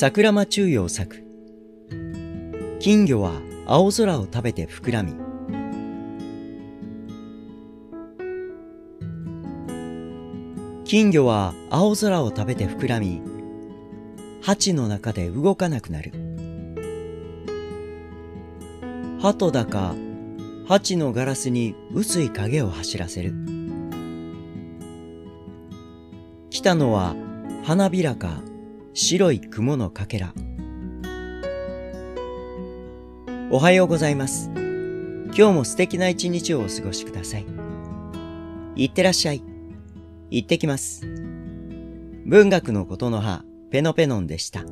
桜間中陽作。金魚は青空を食べて膨らみ金魚は青空を食べて膨らみ鉢の中で動かなくなる。鳩だか鉢のガラスに薄い影を走らせる。来たのは花びらか白い雲のかけら。おはようございます。今日も素敵な一日をお過ごしください。いってらっしゃい。行ってきます。文学のことの葉ペノペノンでした。